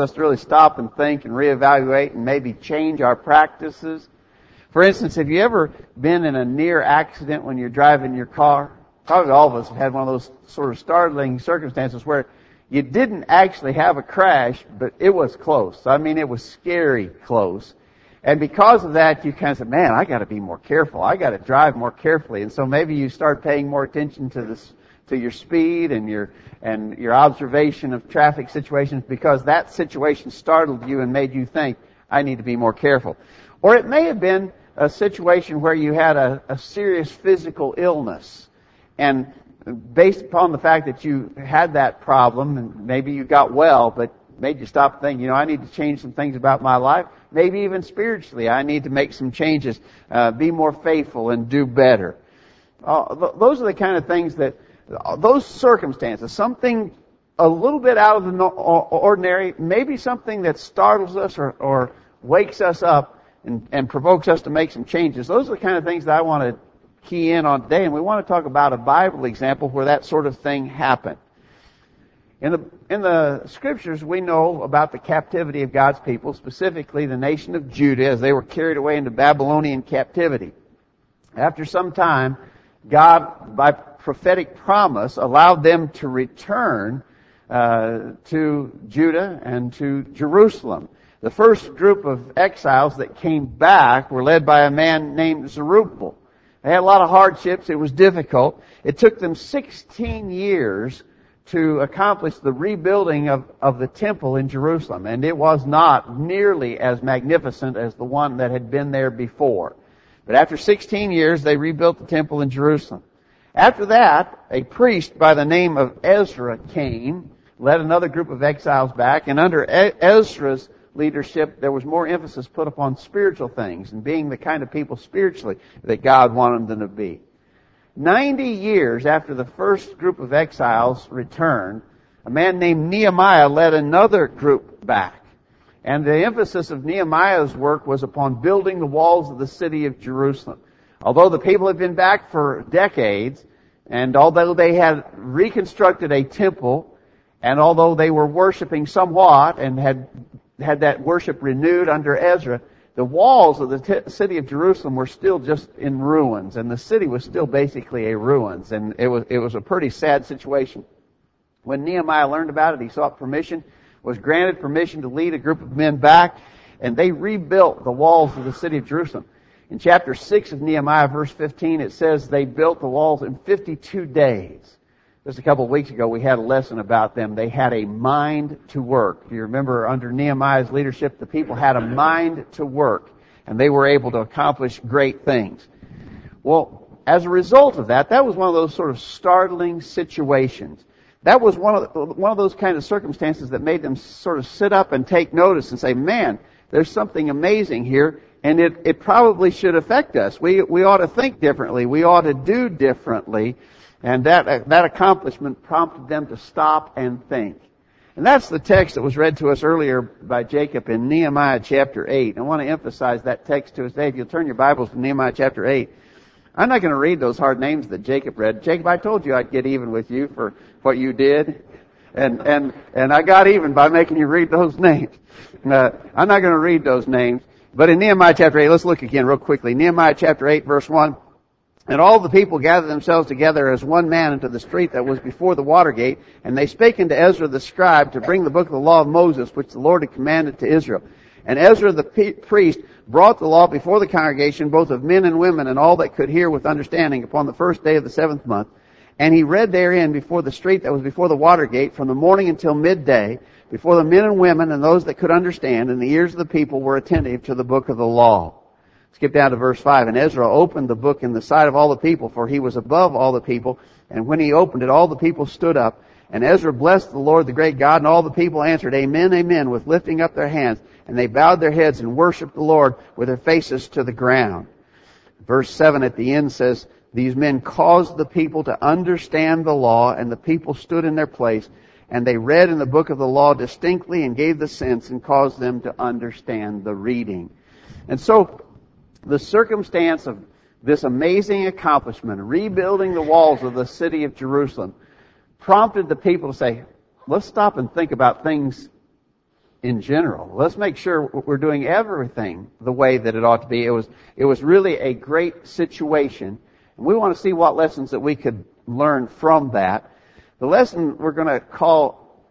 us to really stop and think and reevaluate and maybe change our practices. For instance, have you ever been in a near accident when you're driving your car? Probably all of us have had one of those sort of startling circumstances where you didn't actually have a crash, but it was close. I mean, it was scary close. And because of that, you kind of say, man, I gotta be more careful. I gotta drive more carefully. And so maybe you start paying more attention to this, to your speed and your, and your observation of traffic situations because that situation startled you and made you think, I need to be more careful. Or it may have been a situation where you had a, a serious physical illness and based upon the fact that you had that problem and maybe you got well, but made you stop thinking, you know, I need to change some things about my life. Maybe even spiritually, I need to make some changes, uh, be more faithful and do better. Uh, those are the kind of things that, those circumstances, something a little bit out of the ordinary, maybe something that startles us or, or wakes us up and, and provokes us to make some changes. Those are the kind of things that I want to key in on today, and we want to talk about a Bible example where that sort of thing happened. In the, in the scriptures, we know about the captivity of God's people, specifically the nation of Judah, as they were carried away into Babylonian captivity. After some time, God, by prophetic promise, allowed them to return uh, to Judah and to Jerusalem. The first group of exiles that came back were led by a man named Zerubbabel. They had a lot of hardships. It was difficult. It took them 16 years to accomplish the rebuilding of, of the temple in Jerusalem. And it was not nearly as magnificent as the one that had been there before. But after 16 years, they rebuilt the temple in Jerusalem. After that, a priest by the name of Ezra came, led another group of exiles back, and under Ezra's leadership, there was more emphasis put upon spiritual things and being the kind of people spiritually that God wanted them to be. Ninety years after the first group of exiles returned, a man named Nehemiah led another group back. And the emphasis of Nehemiah's work was upon building the walls of the city of Jerusalem. Although the people had been back for decades, and although they had reconstructed a temple, and although they were worshiping somewhat and had had that worship renewed under Ezra, the walls of the t- city of Jerusalem were still just in ruins, and the city was still basically a ruins, and it was it was a pretty sad situation. When Nehemiah learned about it, he sought permission, was granted permission to lead a group of men back, and they rebuilt the walls of the city of Jerusalem. In chapter 6 of Nehemiah, verse 15, it says they built the walls in 52 days. Just a couple of weeks ago, we had a lesson about them. They had a mind to work. Do you remember under Nehemiah's leadership, the people had a mind to work, and they were able to accomplish great things. Well, as a result of that, that was one of those sort of startling situations. That was one of one of those kind of circumstances that made them sort of sit up and take notice and say, "Man, there's something amazing here." And it, it probably should affect us. We, we ought to think differently. We ought to do differently. And that, that accomplishment prompted them to stop and think. And that's the text that was read to us earlier by Jacob in Nehemiah chapter 8. I want to emphasize that text to us today. If you'll turn your Bibles to Nehemiah chapter 8. I'm not going to read those hard names that Jacob read. Jacob, I told you I'd get even with you for what you did. And, and, and I got even by making you read those names. Uh, I'm not going to read those names. But in Nehemiah chapter 8, let's look again real quickly. Nehemiah chapter 8 verse 1. And all the people gathered themselves together as one man into the street that was before the water gate, and they spake unto Ezra the scribe to bring the book of the law of Moses, which the Lord had commanded to Israel. And Ezra the priest brought the law before the congregation, both of men and women, and all that could hear with understanding upon the first day of the seventh month. And he read therein before the street that was before the water gate from the morning until midday, before the men and women and those that could understand, and the ears of the people were attentive to the book of the law. Skip down to verse 5. And Ezra opened the book in the sight of all the people, for he was above all the people. And when he opened it, all the people stood up. And Ezra blessed the Lord, the great God, and all the people answered, Amen, Amen, with lifting up their hands. And they bowed their heads and worshiped the Lord with their faces to the ground. Verse 7 at the end says, These men caused the people to understand the law, and the people stood in their place, and they read in the book of the law distinctly and gave the sense and caused them to understand the reading. And so, the circumstance of this amazing accomplishment, rebuilding the walls of the city of Jerusalem, prompted the people to say, let's stop and think about things in general. Let's make sure we're doing everything the way that it ought to be. It was, it was really a great situation. We want to see what lessons that we could learn from that. The lesson we're going to call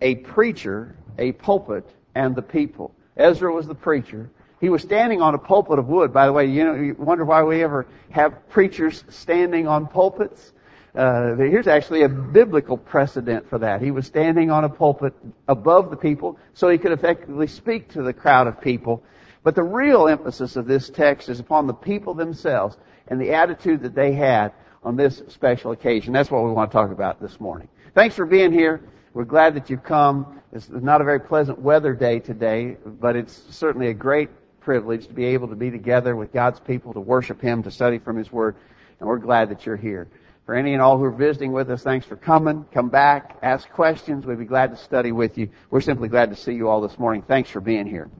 a preacher, a pulpit, and the people. Ezra was the preacher. He was standing on a pulpit of wood. By the way, you know, you wonder why we ever have preachers standing on pulpits? Uh, here's actually a biblical precedent for that. He was standing on a pulpit above the people so he could effectively speak to the crowd of people. But the real emphasis of this text is upon the people themselves and the attitude that they had on this special occasion. That's what we want to talk about this morning. Thanks for being here. We're glad that you've come. It's not a very pleasant weather day today, but it's certainly a great privilege to be able to be together with God's people to worship Him, to study from His Word, and we're glad that you're here. For any and all who are visiting with us, thanks for coming. Come back, ask questions. We'd be glad to study with you. We're simply glad to see you all this morning. Thanks for being here.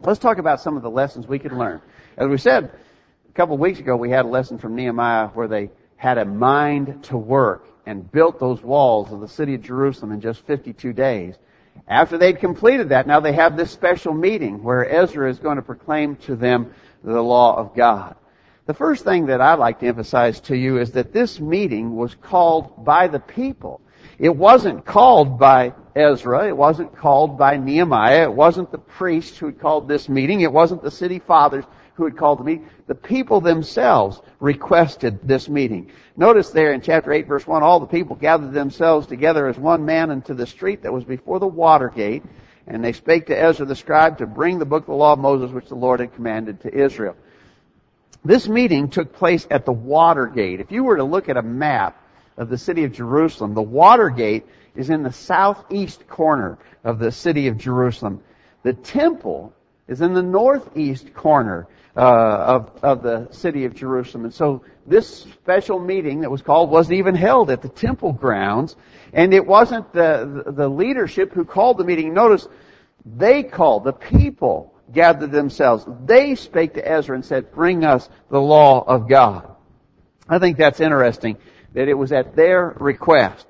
Let's talk about some of the lessons we can learn. As we said a couple of weeks ago, we had a lesson from Nehemiah where they had a mind to work and built those walls of the city of Jerusalem in just 52 days. After they'd completed that, now they have this special meeting where Ezra is going to proclaim to them the law of God. The first thing that I'd like to emphasize to you is that this meeting was called by the people. It wasn't called by Ezra. It wasn't called by Nehemiah. It wasn't the priests who had called this meeting. It wasn't the city fathers who had called the meeting. The people themselves requested this meeting. Notice there in chapter 8 verse 1, all the people gathered themselves together as one man into the street that was before the water gate, and they spake to Ezra the scribe to bring the book of the law of Moses which the Lord had commanded to Israel. This meeting took place at the water gate. If you were to look at a map of the city of Jerusalem, the water gate is in the southeast corner of the city of Jerusalem. The temple is in the northeast corner uh, of, of the city of Jerusalem. And so this special meeting that was called wasn't even held at the temple grounds. And it wasn't the, the leadership who called the meeting. Notice they called, the people gathered themselves. They spake to Ezra and said, bring us the law of God. I think that's interesting that it was at their request.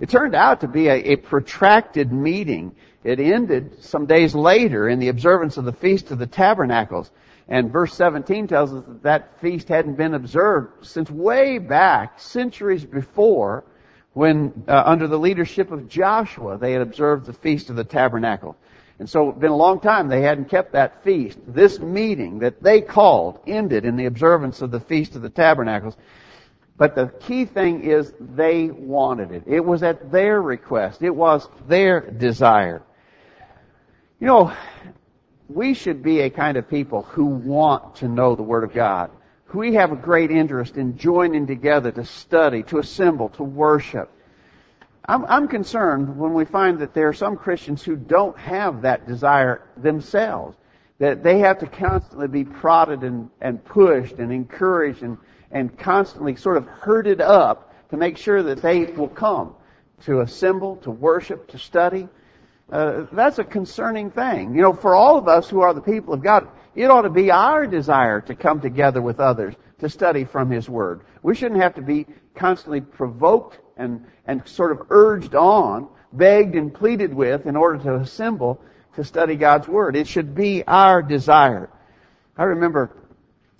It turned out to be a, a, protracted meeting. It ended some days later in the observance of the Feast of the Tabernacles. And verse 17 tells us that that feast hadn't been observed since way back, centuries before, when uh, under the leadership of Joshua they had observed the Feast of the Tabernacle. And so it's been a long time they hadn't kept that feast. This meeting that they called ended in the observance of the Feast of the Tabernacles. But the key thing is they wanted it. It was at their request. It was their desire. You know, we should be a kind of people who want to know the Word of God. We have a great interest in joining together to study, to assemble, to worship. I'm, I'm concerned when we find that there are some Christians who don't have that desire themselves. That they have to constantly be prodded and, and pushed and encouraged and, and constantly sort of herded up to make sure that they will come to assemble, to worship, to study. Uh, that's a concerning thing. You know, for all of us who are the people of God, it ought to be our desire to come together with others to study from His Word. We shouldn't have to be constantly provoked and, and sort of urged on, begged and pleaded with in order to assemble to study God's Word. It should be our desire. I remember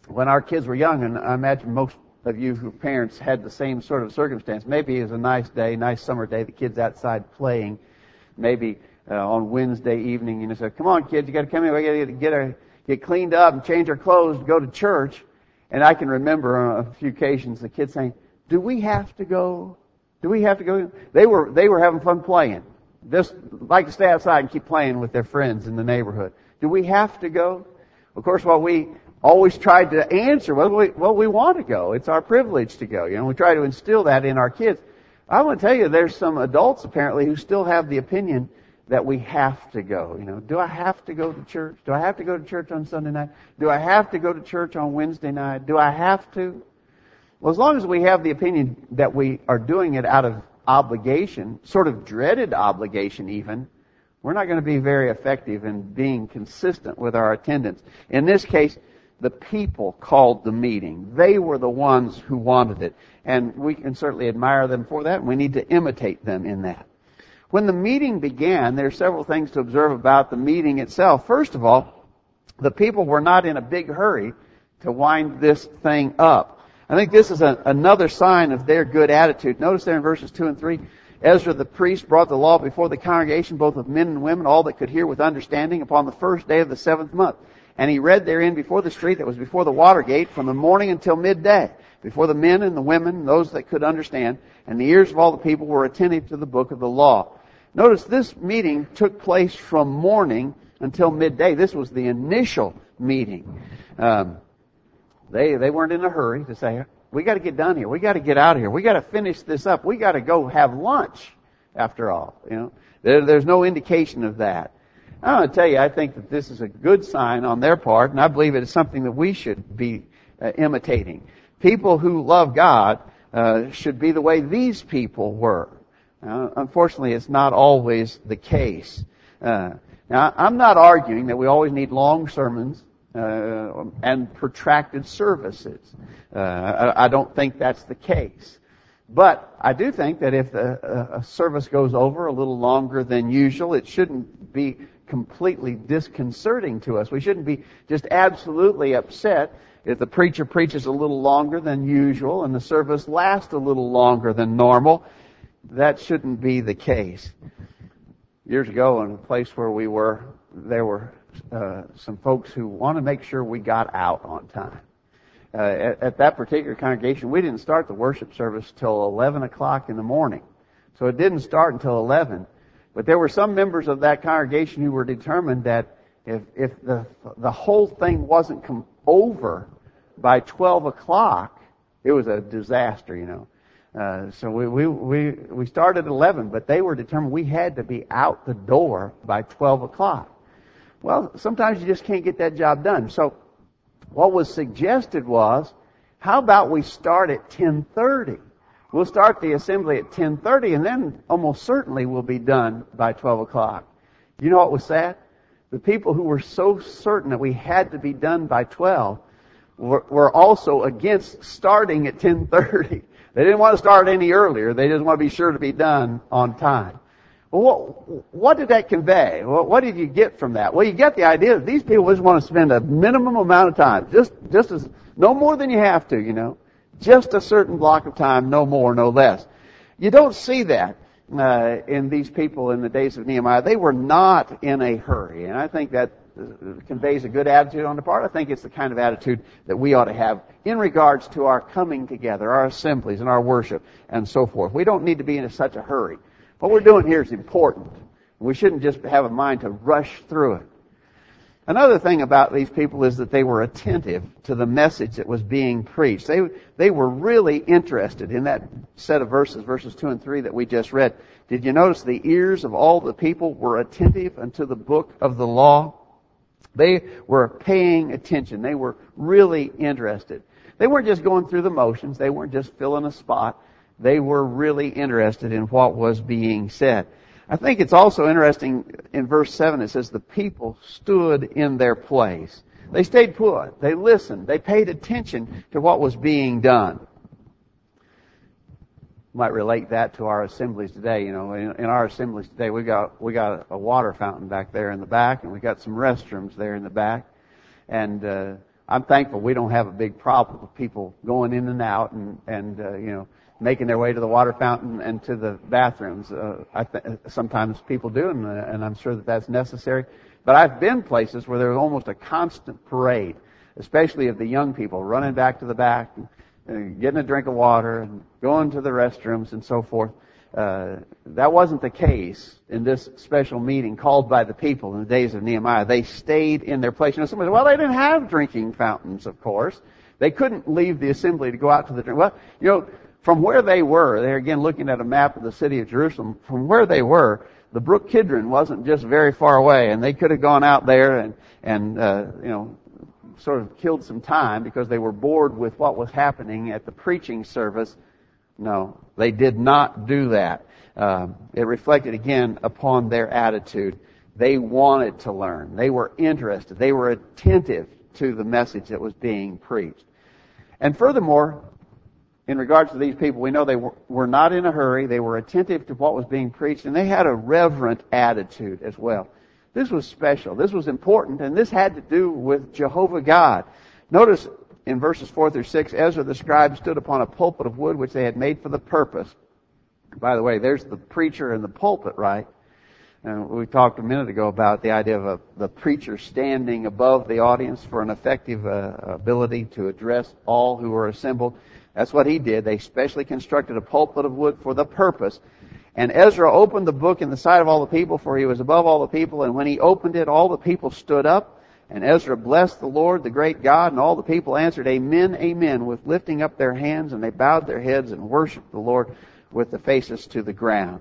when our kids were young, and I imagine most of you who parents had the same sort of circumstance. Maybe it was a nice day, nice summer day, the kids outside playing. Maybe uh, on Wednesday evening, you know, said, "Come on, kids, you got to come in. We got to get our, get cleaned up and change our clothes go to church." And I can remember on a few occasions the kids saying, "Do we have to go?" Do we have to go? They were, they were having fun playing. Just like to stay outside and keep playing with their friends in the neighborhood. Do we have to go? Of course, what we always tried to answer, well, we, well, we want to go. It's our privilege to go. You know, we try to instill that in our kids. I want to tell you, there's some adults apparently who still have the opinion that we have to go. You know, do I have to go to church? Do I have to go to church on Sunday night? Do I have to go to church on Wednesday night? Do I have to? Well, as long as we have the opinion that we are doing it out of obligation, sort of dreaded obligation even, we're not going to be very effective in being consistent with our attendance. In this case, the people called the meeting. They were the ones who wanted it. And we can certainly admire them for that, and we need to imitate them in that. When the meeting began, there are several things to observe about the meeting itself. First of all, the people were not in a big hurry to wind this thing up. I think this is a, another sign of their good attitude. Notice there in verses 2 and 3, Ezra the priest brought the law before the congregation, both of men and women, all that could hear with understanding, upon the first day of the seventh month. And he read therein before the street that was before the water gate from the morning until midday, before the men and the women, those that could understand, and the ears of all the people were attentive to the book of the law. Notice this meeting took place from morning until midday. This was the initial meeting. Um, they they weren't in a hurry to say, "We got to get done here. We got to get out of here. We got to finish this up. We got to go have lunch." After all, you know, there, there's no indication of that. I want to tell you, I think that this is a good sign on their part, and I believe it is something that we should be uh, imitating. People who love God uh, should be the way these people were. Uh, unfortunately, it's not always the case. Uh, now, I'm not arguing that we always need long sermons uh, and protracted services. Uh, I, I, don't think that's the case. But I do think that if a, a service goes over a little longer than usual, it shouldn't be completely disconcerting to us. We shouldn't be just absolutely upset if the preacher preaches a little longer than usual and the service lasts a little longer than normal that shouldn't be the case. Years ago, in a place where we were, there were uh, some folks who wanted to make sure we got out on time. Uh, at, at, that particular congregation, we didn't start the worship service till 11 o'clock in the morning. So it didn't start until 11. But there were some members of that congregation who were determined that if, if the, the whole thing wasn't come over by 12 o'clock, it was a disaster, you know. Uh, so we, we, we, we started at 11, but they were determined we had to be out the door by 12 o'clock. Well, sometimes you just can't get that job done. So what was suggested was, how about we start at 1030? We'll start the assembly at 1030 and then almost certainly we'll be done by 12 o'clock. You know what was sad? The people who were so certain that we had to be done by 12 were, were also against starting at 1030. They didn't want to start any earlier. They just want to be sure to be done on time. Well, what, what did that convey? Well, what did you get from that? Well, you get the idea that these people just want to spend a minimum amount of time, just just as no more than you have to, you know, just a certain block of time, no more, no less. You don't see that uh, in these people in the days of Nehemiah. They were not in a hurry, and I think that conveys a good attitude on the part. I think it's the kind of attitude that we ought to have in regards to our coming together, our assemblies and our worship and so forth. We don't need to be in such a hurry. What we're doing here is important. We shouldn't just have a mind to rush through it. Another thing about these people is that they were attentive to the message that was being preached. They, they were really interested in that set of verses, verses 2 and 3 that we just read. Did you notice the ears of all the people were attentive unto the book of the law? They were paying attention. They were really interested. They weren't just going through the motions. They weren't just filling a spot. They were really interested in what was being said. I think it's also interesting in verse 7 it says the people stood in their place. They stayed put. They listened. They paid attention to what was being done might relate that to our assemblies today. You know, in, in, our assemblies today, we got we got a water fountain back there in the back, and we got some restrooms there in the back. And uh, I'm thankful we don't have a big problem with people going in and out and and uh, you know making their way to the water fountain and to the bathrooms. Uh, I th- sometimes people do, and, uh, and I'm sure that that's necessary. But I've been places where there's almost a constant parade, especially of the young people running back to the back. And, getting a drink of water and going to the restrooms and so forth. Uh, that wasn't the case in this special meeting called by the people in the days of Nehemiah. They stayed in their place. You know, somebody said, well, they didn't have drinking fountains, of course. They couldn't leave the assembly to go out to the drink. Well, you know, from where they were, they're again looking at a map of the city of Jerusalem, from where they were, the brook Kidron wasn't just very far away, and they could have gone out there and, and, uh, you know, sort of killed some time because they were bored with what was happening at the preaching service. No, they did not do that. Uh, it reflected again upon their attitude. They wanted to learn. They were interested. They were attentive to the message that was being preached. And furthermore, in regards to these people, we know they were not in a hurry. They were attentive to what was being preached, and they had a reverent attitude as well. This was special. This was important, and this had to do with Jehovah God. Notice in verses 4 through 6, Ezra the scribe stood upon a pulpit of wood which they had made for the purpose. By the way, there's the preacher in the pulpit, right? And we talked a minute ago about the idea of a, the preacher standing above the audience for an effective uh, ability to address all who were assembled. That's what he did. They specially constructed a pulpit of wood for the purpose. And Ezra opened the book in the sight of all the people, for he was above all the people. And when he opened it, all the people stood up. And Ezra blessed the Lord, the great God, and all the people answered, Amen, Amen, with lifting up their hands, and they bowed their heads and worshiped the Lord with the faces to the ground.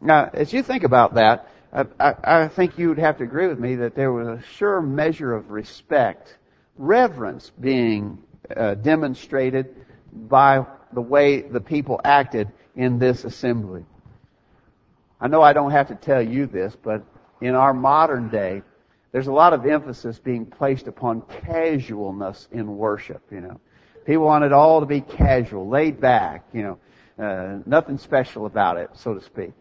Now, as you think about that, I, I, I think you would have to agree with me that there was a sure measure of respect, reverence being uh, demonstrated by the way the people acted in this assembly. I know I don't have to tell you this, but in our modern day, there's a lot of emphasis being placed upon casualness in worship, you know. People want it all to be casual, laid back, you know, uh, nothing special about it, so to speak.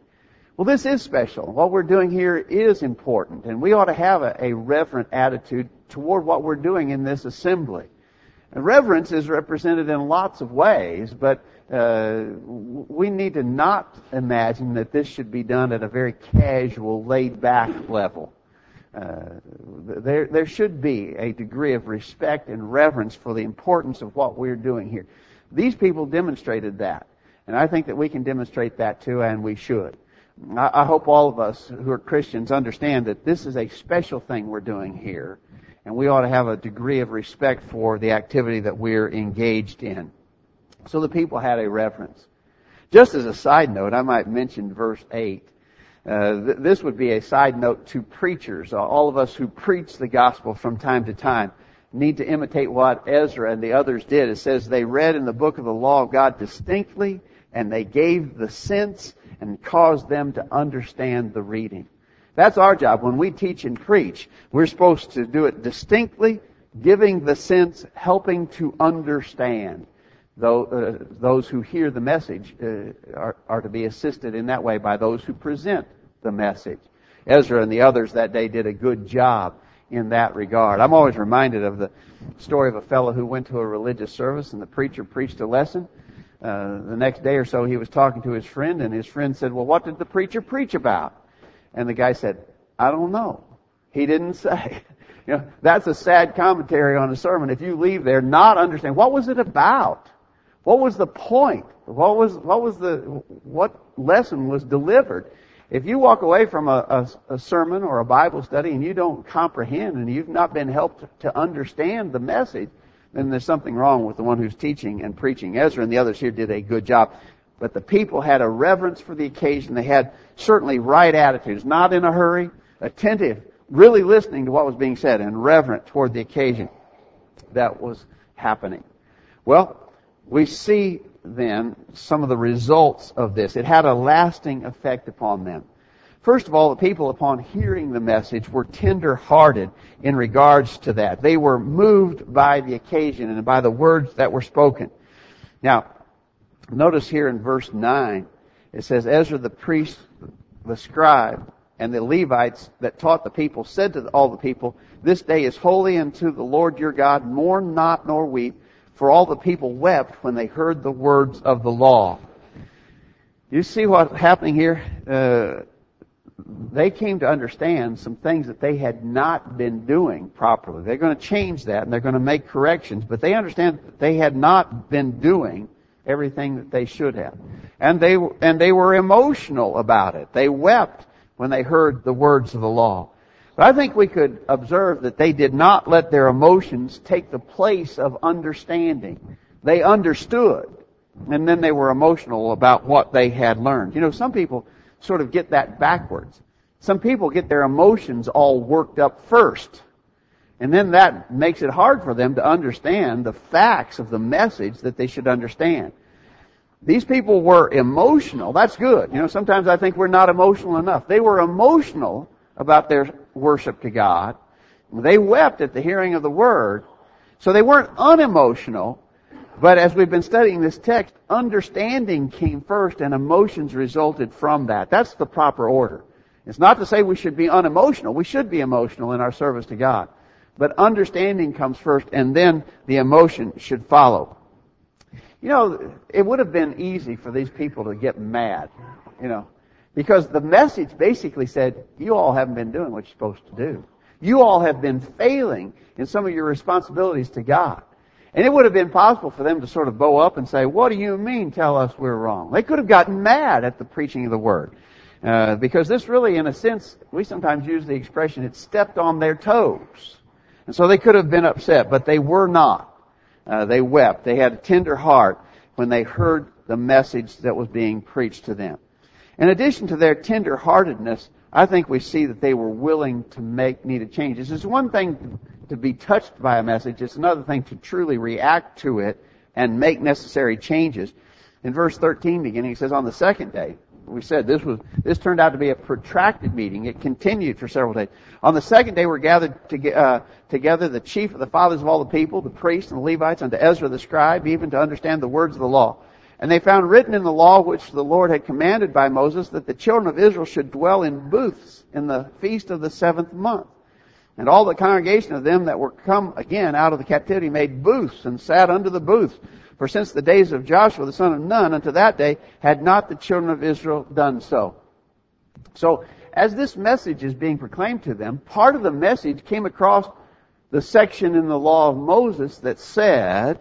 Well, this is special. What we're doing here is important, and we ought to have a, a reverent attitude toward what we're doing in this assembly. And reverence is represented in lots of ways, but uh, we need to not imagine that this should be done at a very casual, laid-back level. Uh, there, there should be a degree of respect and reverence for the importance of what we're doing here. These people demonstrated that. And I think that we can demonstrate that too, and we should. I, I hope all of us who are Christians understand that this is a special thing we're doing here, and we ought to have a degree of respect for the activity that we're engaged in. So the people had a reference. Just as a side note, I might mention verse 8. Uh, th- this would be a side note to preachers. Uh, all of us who preach the gospel from time to time need to imitate what Ezra and the others did. It says they read in the book of the law of God distinctly and they gave the sense and caused them to understand the reading. That's our job. When we teach and preach, we're supposed to do it distinctly, giving the sense, helping to understand. Though, uh, those who hear the message uh, are, are to be assisted in that way by those who present the message. Ezra and the others that day did a good job in that regard. I'm always reminded of the story of a fellow who went to a religious service and the preacher preached a lesson. Uh, the next day or so he was talking to his friend and his friend said, well, what did the preacher preach about? And the guy said, I don't know. He didn't say. You know, that's a sad commentary on a sermon. If you leave there not understanding, what was it about? What was the point? What was, what was the, what lesson was delivered? If you walk away from a, a, a, sermon or a Bible study and you don't comprehend and you've not been helped to understand the message, then there's something wrong with the one who's teaching and preaching. Ezra and the others here did a good job. But the people had a reverence for the occasion. They had certainly right attitudes, not in a hurry, attentive, really listening to what was being said and reverent toward the occasion that was happening. Well, we see then some of the results of this. It had a lasting effect upon them. First of all, the people upon hearing the message were tender hearted in regards to that. They were moved by the occasion and by the words that were spoken. Now, notice here in verse 9, it says, Ezra the priest, the scribe, and the Levites that taught the people said to all the people, This day is holy unto the Lord your God. Mourn not nor weep for all the people wept when they heard the words of the law. You see what's happening here? Uh, they came to understand some things that they had not been doing properly. They're going to change that and they're going to make corrections, but they understand that they had not been doing everything that they should have. And they, and they were emotional about it. They wept when they heard the words of the law. But I think we could observe that they did not let their emotions take the place of understanding. They understood, and then they were emotional about what they had learned. You know, some people sort of get that backwards. Some people get their emotions all worked up first. And then that makes it hard for them to understand the facts of the message that they should understand. These people were emotional. That's good. You know, sometimes I think we're not emotional enough. They were emotional about their worship to God. They wept at the hearing of the word. So they weren't unemotional, But as we've been studying this text, understanding came first and emotions resulted from that. That's the proper order. It's not to say we should be unemotional. We should be emotional in our service to God. But understanding comes first and then the emotion should follow. You know, it would have been easy for these people to get mad, you know, because the message basically said, you all haven't been doing what you're supposed to do. You all have been failing in some of your responsibilities to God. And it would have been possible for them to sort of bow up and say, what do you mean tell us we're wrong? They could have gotten mad at the preaching of the word. Uh, because this really, in a sense, we sometimes use the expression, it stepped on their toes. And so they could have been upset, but they were not. Uh, they wept. They had a tender heart when they heard the message that was being preached to them. In addition to their tender heartedness, I think we see that they were willing to make needed changes. It's one thing to be touched by a message. It's another thing to truly react to it and make necessary changes. In verse 13 beginning, he says, on the second day, we said this was, this turned out to be a protracted meeting. It continued for several days. On the second day were gathered to, uh, together the chief of the fathers of all the people, the priests and the Levites, unto Ezra the scribe, even to understand the words of the law. And they found written in the law which the Lord had commanded by Moses that the children of Israel should dwell in booths in the feast of the seventh month. And all the congregation of them that were come again out of the captivity made booths and sat under the booths. For since the days of Joshua the son of Nun unto that day had not the children of Israel done so. So, as this message is being proclaimed to them, part of the message came across the section in the law of Moses that said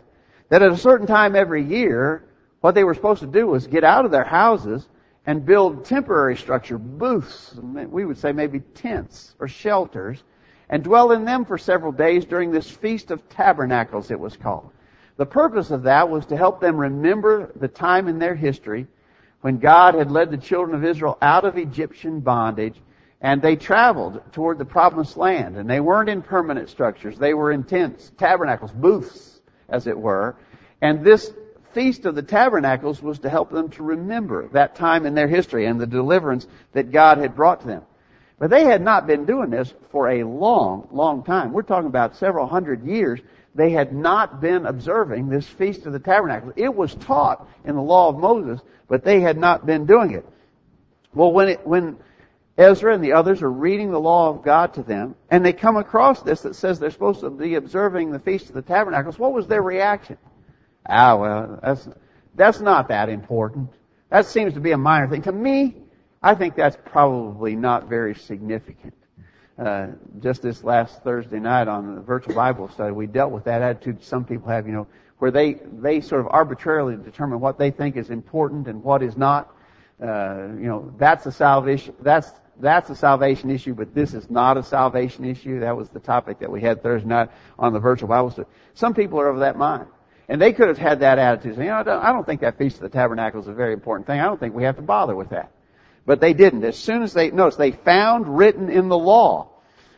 that at a certain time every year, what they were supposed to do was get out of their houses and build temporary structure, booths, we would say maybe tents or shelters, and dwell in them for several days during this Feast of Tabernacles, it was called. The purpose of that was to help them remember the time in their history when God had led the children of Israel out of Egyptian bondage and they traveled toward the promised land and they weren't in permanent structures. They were in tents, tabernacles, booths, as it were. And this Feast of the Tabernacles was to help them to remember that time in their history and the deliverance that God had brought to them. But they had not been doing this for a long, long time. We're talking about several hundred years. They had not been observing this Feast of the Tabernacles. It was taught in the law of Moses, but they had not been doing it. Well, when it, when Ezra and the others are reading the law of God to them, and they come across this that says they're supposed to be observing the Feast of the Tabernacles, what was their reaction? Ah, well, that's, that's not that important. That seems to be a minor thing. To me, I think that's probably not very significant. Uh, just this last Thursday night on the virtual Bible study, we dealt with that attitude some people have, you know, where they, they sort of arbitrarily determine what they think is important and what is not. Uh, you know, that's a salvation, that's, that's a salvation issue, but this is not a salvation issue. That was the topic that we had Thursday night on the virtual Bible study. Some people are of that mind. And they could have had that attitude, saying, you know, I don't, I don't think that Feast of the Tabernacle is a very important thing. I don't think we have to bother with that. But they didn't. As soon as they, notice, they found written in the law,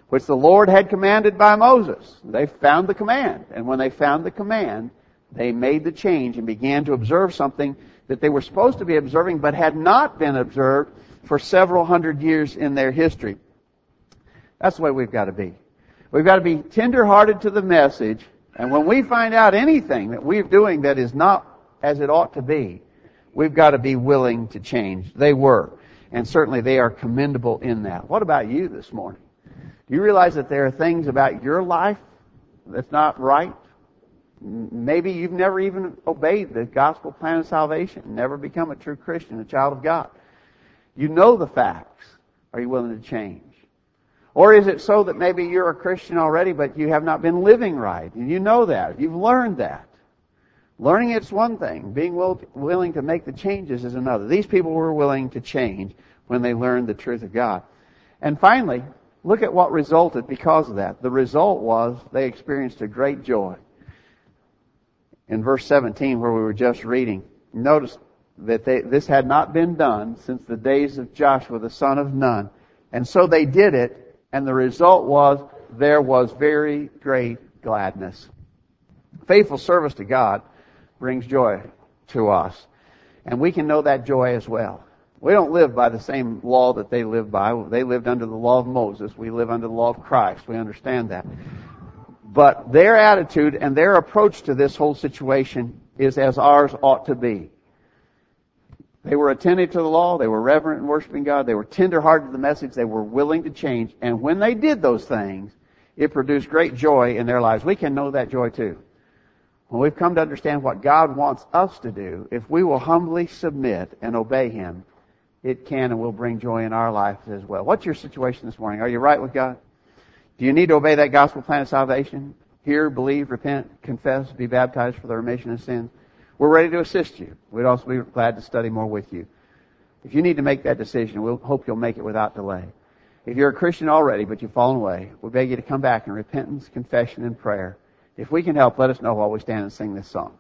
which the Lord had commanded by Moses. They found the command. And when they found the command, they made the change and began to observe something that they were supposed to be observing but had not been observed for several hundred years in their history. That's the way we've got to be. We've got to be tenderhearted to the message, and when we find out anything that we're doing that is not as it ought to be, we've got to be willing to change. They were. And certainly they are commendable in that. What about you this morning? Do you realize that there are things about your life that's not right? Maybe you've never even obeyed the gospel plan of salvation, never become a true Christian, a child of God. You know the facts. Are you willing to change? Or is it so that maybe you're a Christian already, but you have not been living right? And you know that. You've learned that. Learning it's one thing. Being will, willing to make the changes is another. These people were willing to change when they learned the truth of God. And finally, look at what resulted because of that. The result was they experienced a great joy. In verse 17 where we were just reading, notice that they, this had not been done since the days of Joshua the son of Nun. And so they did it, and the result was there was very great gladness. Faithful service to God brings joy to us. And we can know that joy as well. We don't live by the same law that they live by. They lived under the law of Moses. We live under the law of Christ. We understand that. But their attitude and their approach to this whole situation is as ours ought to be. They were attentive to the law. They were reverent in worshiping God. They were tender-hearted to the message. They were willing to change. And when they did those things, it produced great joy in their lives. We can know that joy too. When we've come to understand what God wants us to do, if we will humbly submit and obey Him, it can and will bring joy in our lives as well. What's your situation this morning? Are you right with God? Do you need to obey that gospel plan of salvation? Hear, believe, repent, confess, be baptized for the remission of sins. We're ready to assist you. We'd also be glad to study more with you. If you need to make that decision, we'll hope you'll make it without delay. If you're a Christian already, but you've fallen away, we beg you to come back in repentance, confession, and prayer. If we can help, let us know while we stand and sing this song.